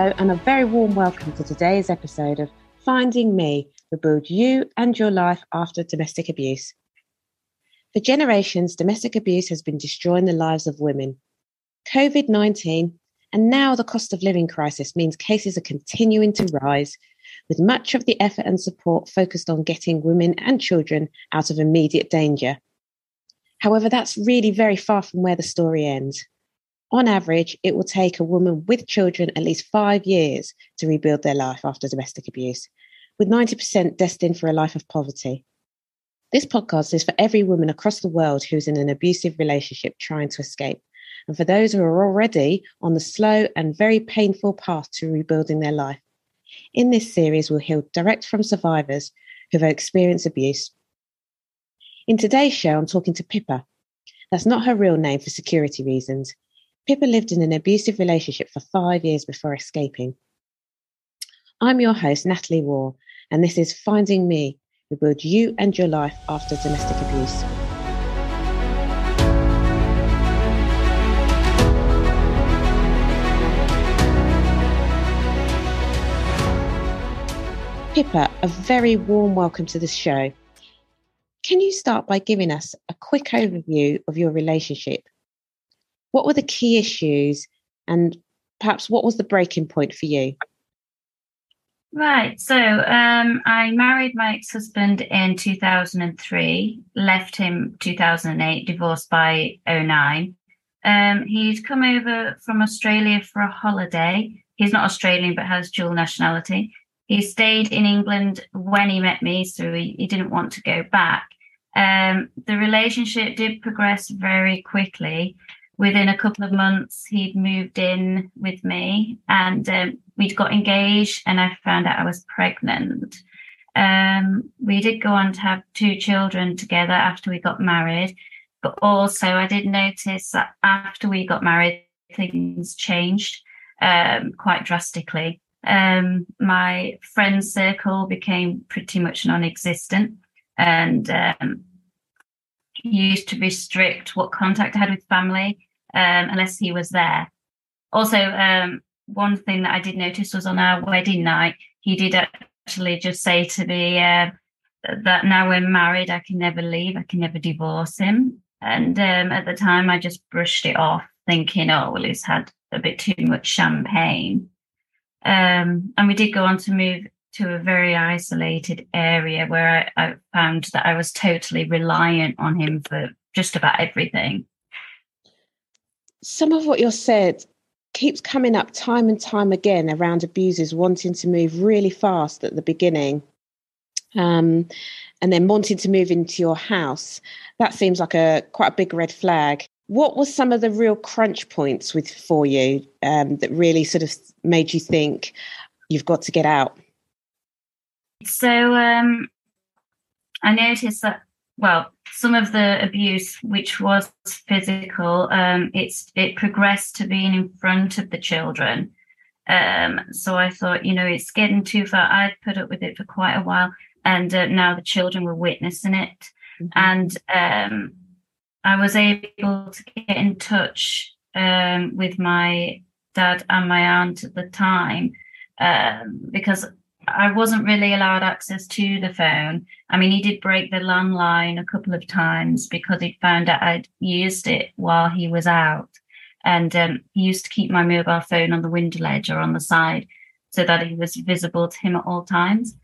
Hello, and a very warm welcome to today's episode of Finding Me Rebuild You and Your Life After Domestic Abuse. For generations, domestic abuse has been destroying the lives of women. COVID 19 and now the cost of living crisis means cases are continuing to rise, with much of the effort and support focused on getting women and children out of immediate danger. However, that's really very far from where the story ends. On average, it will take a woman with children at least five years to rebuild their life after domestic abuse, with 90% destined for a life of poverty. This podcast is for every woman across the world who's in an abusive relationship trying to escape, and for those who are already on the slow and very painful path to rebuilding their life. In this series, we'll hear direct from survivors who have experienced abuse. In today's show, I'm talking to Pippa. That's not her real name for security reasons. Pippa lived in an abusive relationship for five years before escaping. I'm your host, Natalie Waugh, and this is Finding Me, Rebuild You and Your Life After Domestic Abuse. Pippa, a very warm welcome to the show. Can you start by giving us a quick overview of your relationship what were the key issues and perhaps what was the breaking point for you? Right. So um, I married my ex husband in 2003, left him 2008, divorced by 09. Um, he'd come over from Australia for a holiday. He's not Australian, but has dual nationality. He stayed in England when he met me, so he, he didn't want to go back. Um, the relationship did progress very quickly within a couple of months, he'd moved in with me and um, we'd got engaged, and I found out I was pregnant. Um, we did go on to have two children together after we got married, but also I did notice that after we got married, things changed um, quite drastically. Um, my friend circle became pretty much non-existent, and um, used to restrict what contact I had with family um, unless he was there. Also, um, one thing that I did notice was on our wedding night, he did actually just say to me uh, that now we're married, I can never leave, I can never divorce him. And um, at the time, I just brushed it off, thinking, oh, well, he's had a bit too much champagne. Um, and we did go on to move to a very isolated area where I, I found that I was totally reliant on him for just about everything some of what you're said keeps coming up time and time again around abusers wanting to move really fast at the beginning um, and then wanting to move into your house. That seems like a quite a big red flag. What were some of the real crunch points with for you um, that really sort of made you think you've got to get out? So um, i noticed that well some of the abuse, which was physical, um, it's it progressed to being in front of the children. Um, so I thought, you know, it's getting too far. I'd put up with it for quite a while, and uh, now the children were witnessing it, mm-hmm. and um, I was able to get in touch um, with my dad and my aunt at the time um, because I wasn't really allowed access to the phone. I mean, he did break the landline a couple of times because he found out I'd used it while he was out. And um, he used to keep my mobile phone on the window ledge or on the side so that it was visible to him at all times.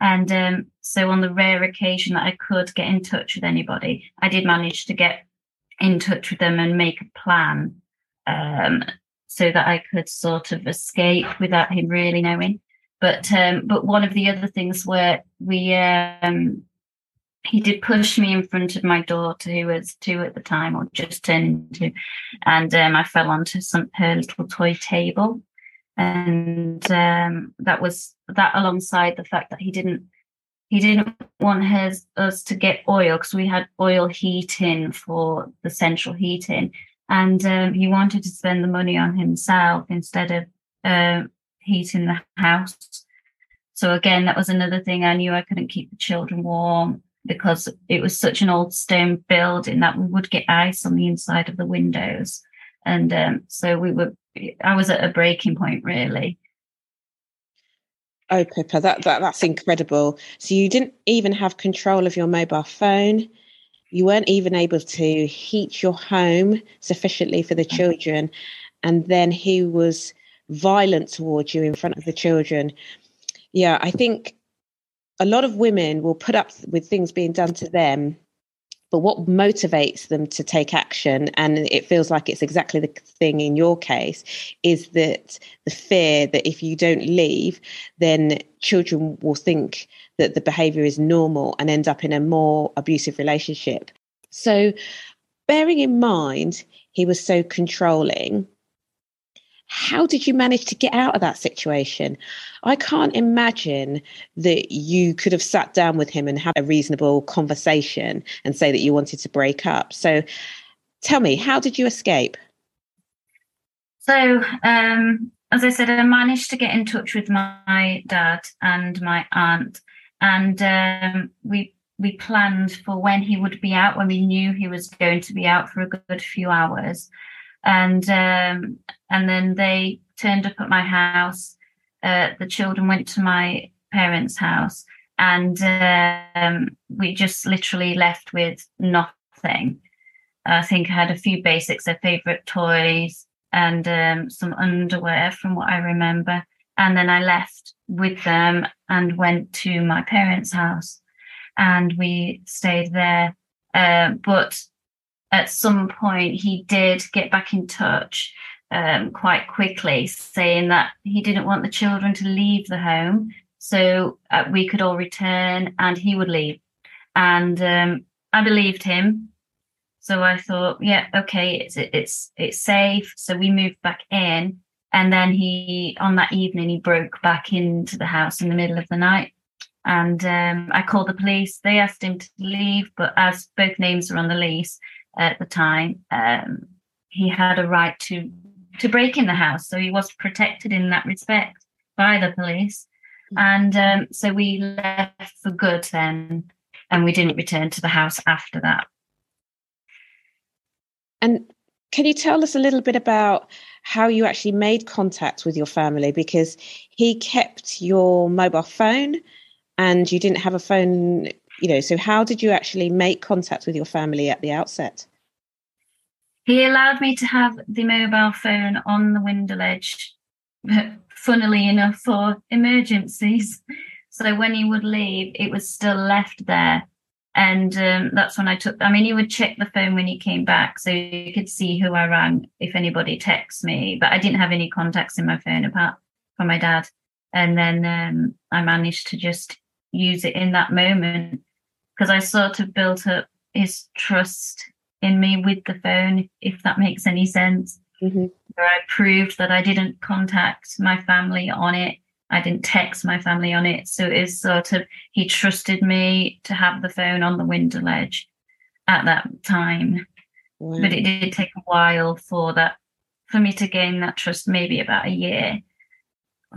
And um, so, on the rare occasion that I could get in touch with anybody, I did manage to get in touch with them and make a plan um, so that I could sort of escape without him really knowing. But um, but one of the other things where we um, he did push me in front of my daughter, who was two at the time, or just turned two, and um, I fell onto some her little toy table, and um, that was that alongside the fact that he didn't he didn't want his, us to get oil because we had oil heating for the central heating, and um, he wanted to spend the money on himself instead of uh, heat in the house. So again, that was another thing. I knew I couldn't keep the children warm because it was such an old stone building that we would get ice on the inside of the windows. And um, so we were, I was at a breaking point really. Oh, Pippa, that, that that's incredible. So you didn't even have control of your mobile phone. You weren't even able to heat your home sufficiently for the children, and then he was violent towards you in front of the children. Yeah, I think a lot of women will put up with things being done to them but what motivates them to take action and it feels like it's exactly the thing in your case is that the fear that if you don't leave then children will think that the behavior is normal and end up in a more abusive relationship so bearing in mind he was so controlling how did you manage to get out of that situation? I can't imagine that you could have sat down with him and had a reasonable conversation and say that you wanted to break up. So tell me, how did you escape? So, um, as I said, I managed to get in touch with my dad and my aunt, and um, we we planned for when he would be out, when we knew he was going to be out for a good few hours and um, and then they turned up at my house. Uh, the children went to my parents' house, and um, we just literally left with nothing. I think I had a few basics, their favorite toys, and um, some underwear, from what I remember. And then I left with them and went to my parents' house, and we stayed there. Uh, but at some point he did get back in touch um, quite quickly, saying that he didn't want the children to leave the home, so uh, we could all return and he would leave. And um, I believed him, so I thought, yeah, okay, it's it's it's safe. So we moved back in, and then he on that evening he broke back into the house in the middle of the night. And um, I called the police. They asked him to leave, but as both names were on the lease, at the time, um, he had a right to to break in the house, so he was protected in that respect by the police. And um, so we left for good then, and we didn't return to the house after that. And can you tell us a little bit about how you actually made contact with your family? Because he kept your mobile phone and you didn't have a phone you know so how did you actually make contact with your family at the outset? He allowed me to have the mobile phone on the window ledge funnily enough for emergencies. So when he would leave it was still left there. And um, that's when i took i mean he would check the phone when he came back so he could see who i rang if anybody texts me. But i didn't have any contacts in my phone apart from my dad. And then um, i managed to just use it in that moment because I sort of built up his trust in me with the phone, if that makes any sense. Mm-hmm. Where I proved that I didn't contact my family on it. I didn't text my family on it. So it's sort of, he trusted me to have the phone on the window ledge at that time. Wow. But it did take a while for that, for me to gain that trust, maybe about a year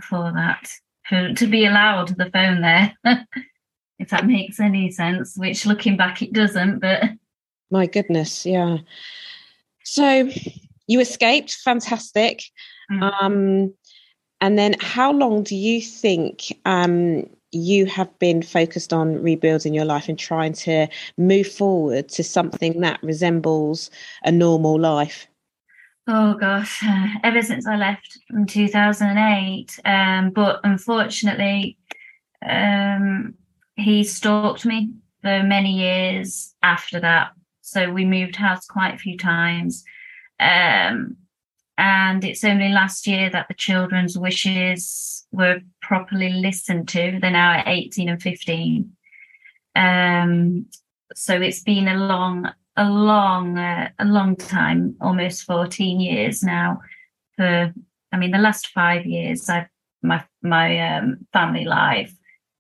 for that, for, to be allowed the phone there. if that makes any sense, which looking back it doesn't, but my goodness, yeah. So you escaped, fantastic. Mm. Um, and then how long do you think um, you have been focused on rebuilding your life and trying to move forward to something that resembles a normal life? Oh gosh, uh, ever since I left in 2008. Um, but unfortunately, um, he stalked me for many years after that. So we moved house quite a few times. Um, and it's only last year that the children's wishes were properly listened to. They're now at 18 and 15. Um, so it's been a long, a long, uh, a long time, almost 14 years now. For, I mean, the last five years, I've my my um, family life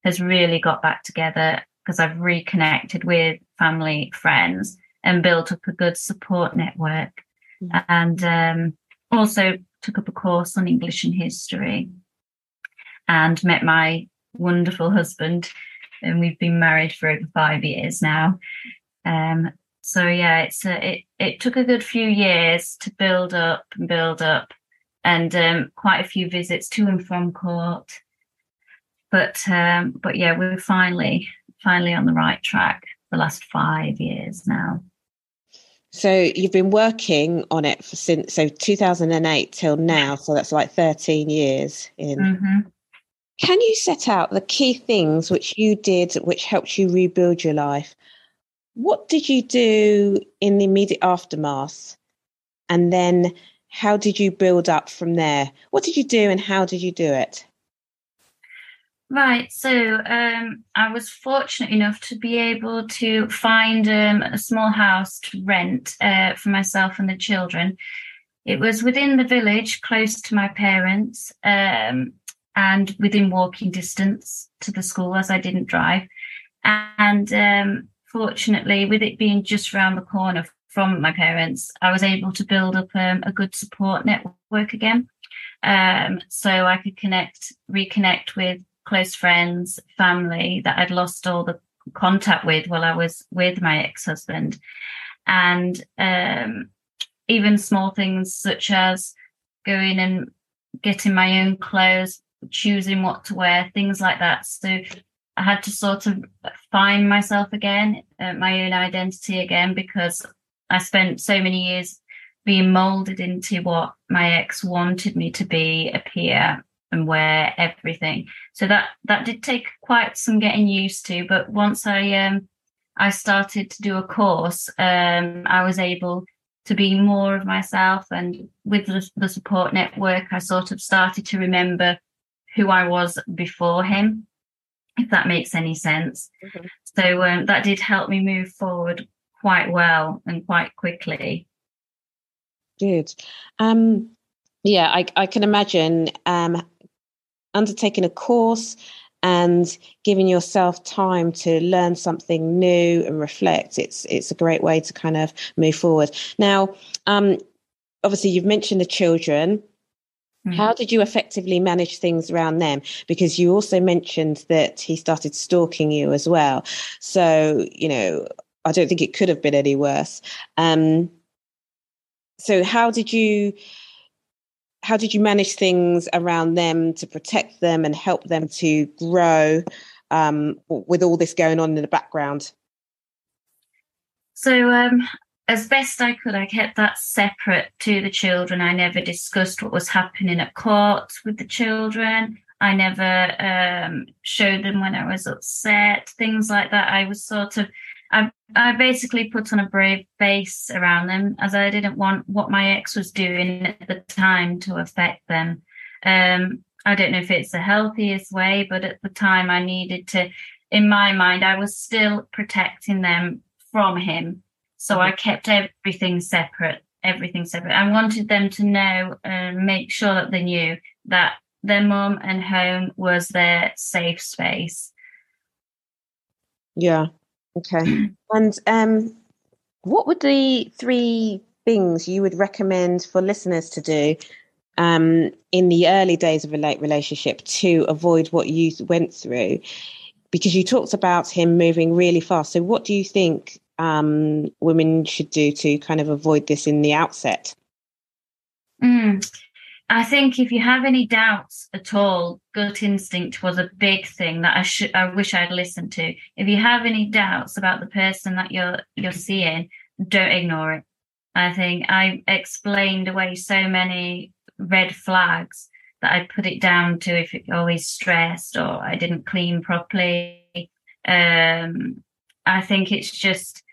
has really got back together because I've reconnected with family, friends, and built up a good support network. Mm-hmm. And um, also took up a course on English and history and met my wonderful husband. And we've been married for over five years now. Um, so yeah, it's a, it it took a good few years to build up and build up, and um, quite a few visits to and from court but um, but yeah, we're finally finally on the right track. The last five years now. So you've been working on it for since so 2008 till now. So that's like 13 years in. Mm-hmm. Can you set out the key things which you did which helped you rebuild your life? What did you do in the immediate aftermath? And then how did you build up from there? What did you do and how did you do it? Right. So um, I was fortunate enough to be able to find um, a small house to rent uh, for myself and the children. It was within the village, close to my parents, um, and within walking distance to the school as I didn't drive. And um, fortunately, with it being just around the corner from my parents, I was able to build up um, a good support network again. Um, so I could connect, reconnect with close friends, family that I'd lost all the contact with while I was with my ex husband. And um, even small things such as going and getting my own clothes, choosing what to wear, things like that. So I had to sort of find myself again, uh, my own identity again, because I spent so many years being molded into what my ex wanted me to be, appear, and wear everything. So that that did take quite some getting used to. But once I um I started to do a course, um, I was able to be more of myself. And with the, the support network, I sort of started to remember who I was before him, if that makes any sense. Mm-hmm. So um, that did help me move forward quite well and quite quickly. Good. Um, yeah, I, I can imagine um, undertaking a course and giving yourself time to learn something new and reflect it's it's a great way to kind of move forward. Now um, obviously you've mentioned the children. Mm-hmm. how did you effectively manage things around them? Because you also mentioned that he started stalking you as well. So you know i don't think it could have been any worse. Um, so how did you how did you manage things around them to protect them and help them to grow um, with all this going on in the background? So, um, as best I could, I kept that separate to the children. I never discussed what was happening at court with the children. I never um, showed them when I was upset, things like that. I was sort of I I basically put on a brave face around them as I didn't want what my ex was doing at the time to affect them. Um, I don't know if it's the healthiest way, but at the time I needed to, in my mind, I was still protecting them from him. So I kept everything separate, everything separate. I wanted them to know and make sure that they knew that their mum and home was their safe space. Yeah, Okay. And um, what would the three things you would recommend for listeners to do um, in the early days of a late relationship to avoid what you went through? Because you talked about him moving really fast. So, what do you think um, women should do to kind of avoid this in the outset? Mm. I think if you have any doubts at all, gut instinct was a big thing that I should I wish I'd listened to. If you have any doubts about the person that you're you're seeing, don't ignore it. I think I explained away so many red flags that I put it down to if you're always stressed or I didn't clean properly. Um, I think it's just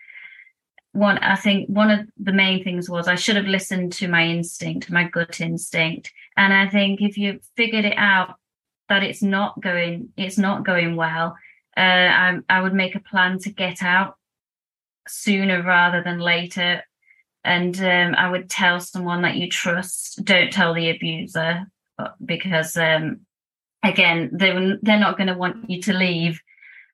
one i think one of the main things was i should have listened to my instinct my gut instinct. And i think if you figured it out that it's not going it's not going well uh, I, I would make a plan to get out sooner rather than later. And um, i would tell someone that you trust don't tell the abuser uh, because um, again they, they're not going to want you to leave.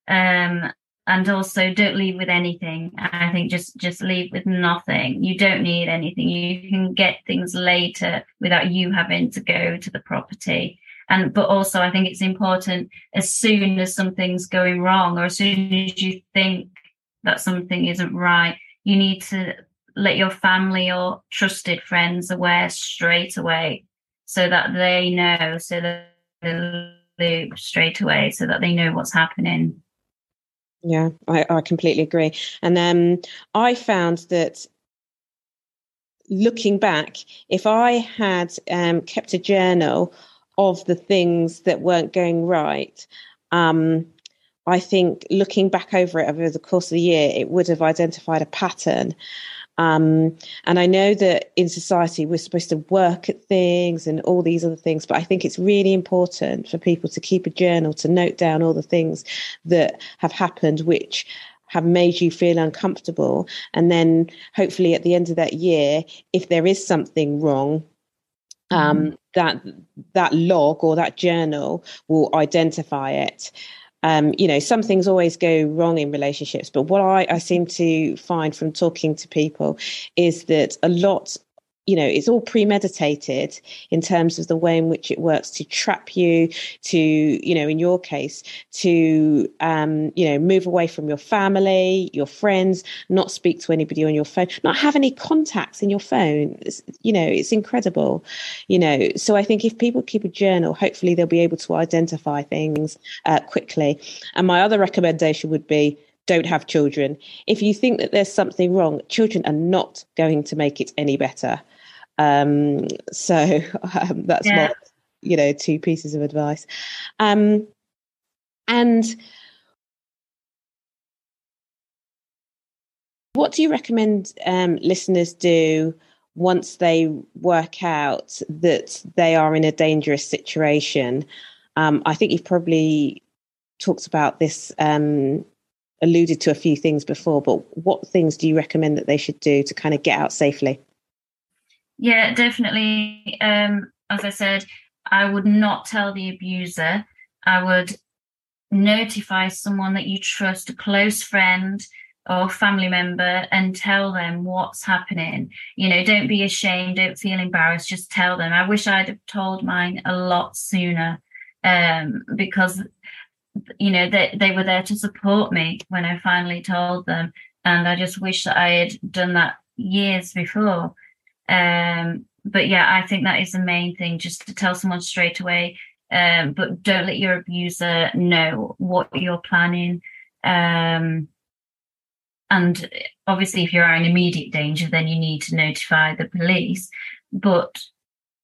Um, and also don't leave with anything. I think just just leave with nothing. You don't need anything. You can get things later without you having to go to the property. And but also i think it's important as soon as something's going wrong or as soon as you think that something isn't right you need to let your family or trusted friends aware straight away so that they know so that they loop straight away so that they know what's happening. Yeah, I, I completely agree. And then um, I found that looking back, if I had um, kept a journal of the things that weren't going right, um, I think looking back over it over the course of the year, it would have identified a pattern. Um, and I know that in society we're supposed to work at things and all these other things, but I think it's really important for people to keep a journal to note down all the things that have happened, which have made you feel uncomfortable. And then hopefully at the end of that year, if there is something wrong, um, mm. that that log or that journal will identify it um, you know, some things always go wrong in relationships. But what I, I seem to find from talking to people is that a lot you know it's all premeditated in terms of the way in which it works to trap you to you know in your case to um you know move away from your family your friends not speak to anybody on your phone not have any contacts in your phone. It's, you know it's incredible you know. So i think if people keep a journal hopefully they'll be able to identify things uh, quickly. And my other recommendation would be don't have children. If you think that there's something wrong, children are not going to make it any better. Um, so um, that's yeah. my, you know, two pieces of advice. Um, and what do you recommend um, listeners do once they work out that they are in a dangerous situation? Um, I think you've probably talked about this um, alluded to a few things before, but what things do you recommend that they should do to kind of get out safely? Yeah, definitely. Um, as I said, I would not tell the abuser. I would notify someone that you trust, a close friend or family member, and tell them what's happening. You know, don't be ashamed, don't feel embarrassed, just tell them. I wish I'd have told mine a lot sooner um, because you know they, they were there to support me when i finally told them. And i just wish that i had done that years before. Um, but yeah i think that is the main thing just to tell someone straight away um, but don't let your abuser know what you're planning. Um, and obviously if you're in immediate danger then you need to notify the police. But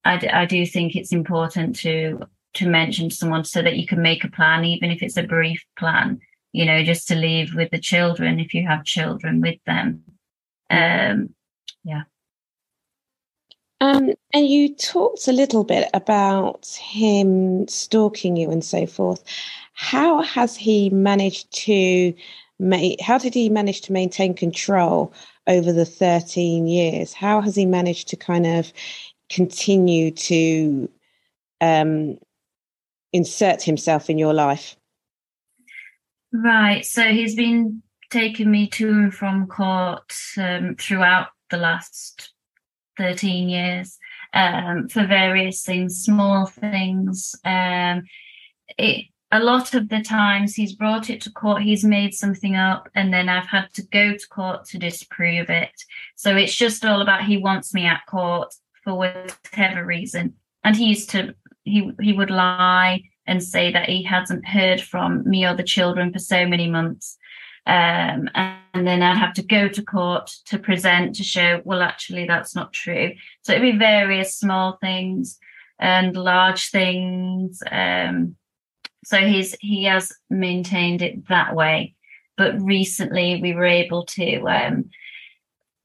I, I do think it's important to to mention to someone so that you can make a plan, even if it's a brief plan, you know, just to leave with the children if you have children with them. Um, yeah. Um, and you talked a little bit about him stalking you and so forth. How has he managed to make, how did he manage to maintain control over the 13 years? How has he managed to kind of continue to um, insert himself in your life? Right. So he's been taking me to and from court um, throughout the last 13 years um, for various things, small things. Um, it, a lot of the times he's brought it to court, he's made something up, and then I've had to go to court to disprove it. So it's just all about he wants me at court for whatever reason. And he used to he he would lie and say that he hasn't heard from me or the children for so many months. Um, and then I'd have to go to court to present to show, well, actually, that's not true. So it'd be various small things and large things. Um, so he's he has maintained it that way. But recently, we were able to um,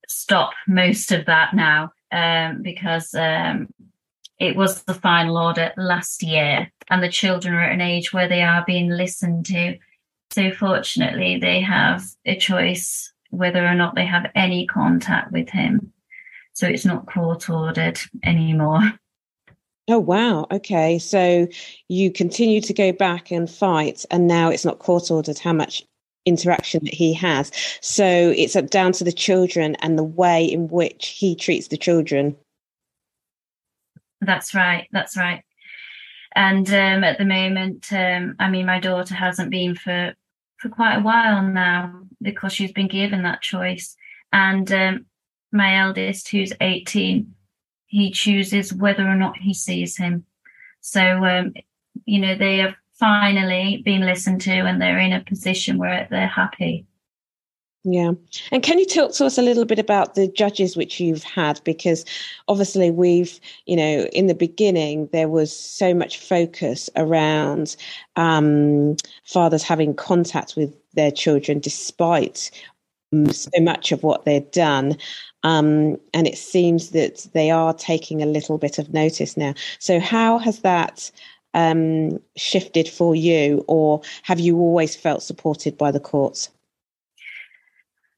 stop most of that now um, because um, it was the final order last year, and the children are at an age where they are being listened to. So, fortunately, they have a choice whether or not they have any contact with him. So, it's not court ordered anymore. Oh, wow. Okay. So, you continue to go back and fight, and now it's not court ordered how much interaction that he has. So, it's up down to the children and the way in which he treats the children. That's right. That's right. And um, at the moment, um, I mean, my daughter hasn't been for for quite a while now because she's been given that choice. And um, my eldest, who's 18, he chooses whether or not he sees him. So, um, you know, they have finally been listened to and they're in a position where they're happy. Yeah. And can you talk to us a little bit about the judges which you've had? Because obviously, we've, you know, in the beginning, there was so much focus around um, fathers having contact with their children despite so much of what they'd done. Um, and it seems that they are taking a little bit of notice now. So, how has that um, shifted for you, or have you always felt supported by the courts?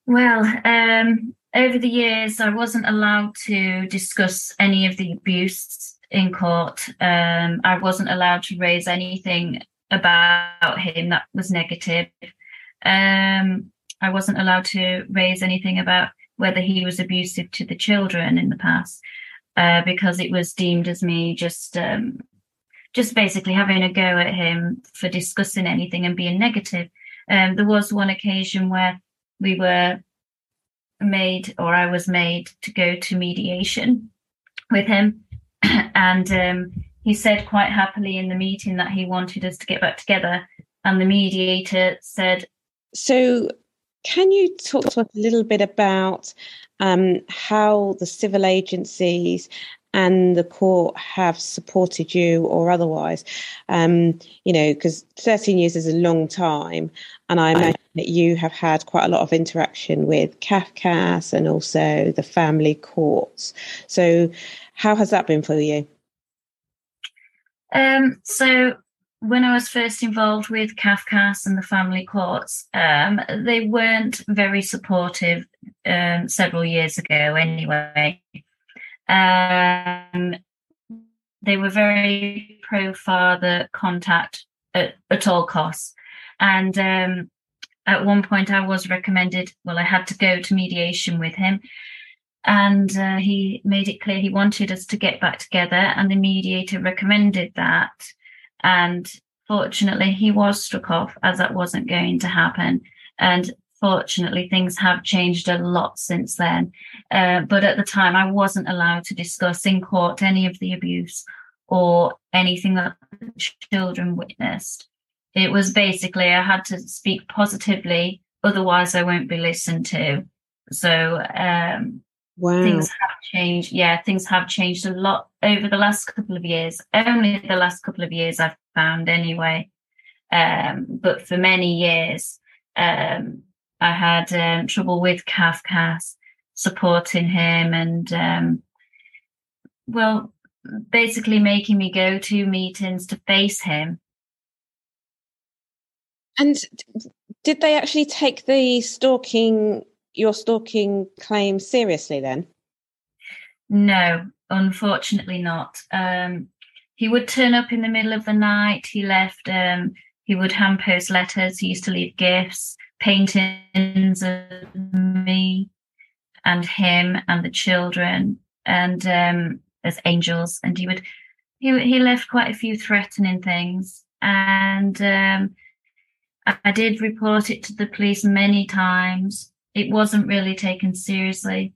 Well, um, over the years, I wasn't allowed to discuss any of the abuse in court. Um, I wasn't allowed to raise anything about him that was negative. Um, I wasn't allowed to raise anything about whether he was abusive to the children in the past, uh, because it was deemed as me just um, just basically having a go at him for discussing anything and being negative. Um, there was one occasion where we were made, or I was made, to go to mediation with him, and um, he said quite happily in the meeting that he wanted us to get back together, and the mediator said. So can you talk to us a little bit about um, how the civil agencies and the court have supported you or otherwise? Um, you know, because 13 years is a long time. And I imagine that you have had quite a lot of interaction with CAFCASS and also the family courts. So, how has that been for you? Um, so, when I was first involved with CAFCASS and the family courts, um, they weren't very supportive um, several years ago, anyway. Um, they were very pro father contact at, at, all costs. And um, at one point, I was recommended, well, I had to go to mediation with him. And uh, he made it clear he wanted us to get back together, and the mediator recommended that. And fortunately, he was struck off as that wasn't going to happen. And fortunately, things have changed a lot since then. Uh, but at the time, I wasn't allowed to discuss in court any of the abuse or anything that the children witnessed. It was basically I had to speak positively, otherwise, I won't be listened to. So, um, Wow. Things have changed. Yeah, things have changed a lot over the last couple of years. Only the last couple of years I've found anyway. Um, but for many years, um, I had um, trouble with CAFCASS, supporting him and, um, well, basically making me go to meetings to face him. And did they actually take the stalking your stalking claim seriously then? No, unfortunately not. Um, he would turn up in the middle of the night. He left, um, he would hand post letters. He used to leave gifts, paintings of me and him and the children and um, as angels. And he would, he, he left quite a few threatening things. And um, I did report it to the police many times it wasn't really taken seriously.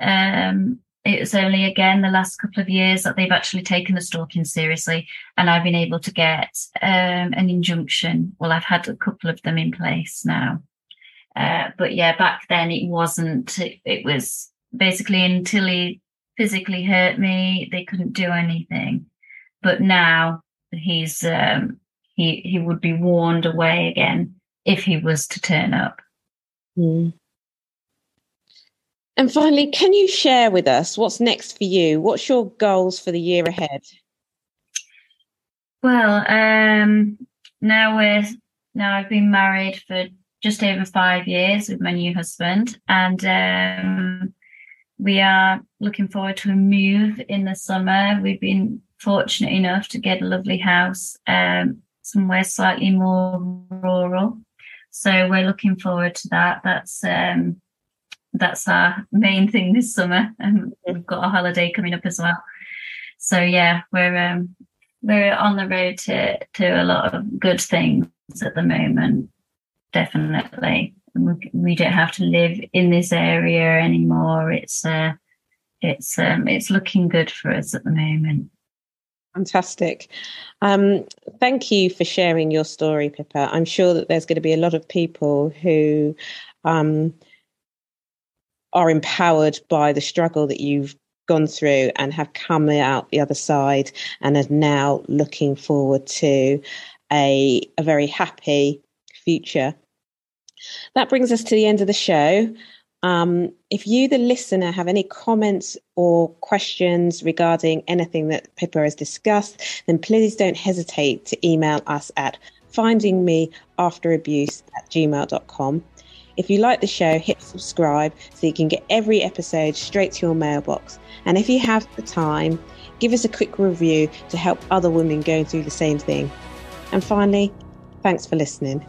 Um, it was only again the last couple of years that they've actually taken the stalking seriously, and I've been able to get um, an injunction. Well, I've had a couple of them in place now, uh, but yeah, back then it wasn't. It, it was basically until he physically hurt me, they couldn't do anything. But now he's um, he he would be warned away again if he was to turn up. Mm. And finally, can you share with us what's next for you? What's your goals for the year ahead? Well, um, now we're now I've been married for just over five years with my new husband, and um, we are looking forward to a move in the summer. We've been fortunate enough to get a lovely house um, somewhere slightly more rural, so we're looking forward to that. That's um, that's our main thing this summer, and we've got a holiday coming up as well. So yeah, we're um, we're on the road to to a lot of good things at the moment. Definitely, we, we don't have to live in this area anymore. It's uh, it's um, it's looking good for us at the moment. Fantastic. Um, thank you for sharing your story, Pippa. I'm sure that there's going to be a lot of people who um, are empowered by the struggle that you've gone through and have come out the other side and are now looking forward to a, a very happy future. That brings us to the end of the show. Um, if you, the listener, have any comments or questions regarding anything that Pippa has discussed, then please don't hesitate to email us at findingmeafterabuse at gmail.com. If you like the show, hit subscribe so you can get every episode straight to your mailbox. And if you have the time, give us a quick review to help other women going through the same thing. And finally, thanks for listening.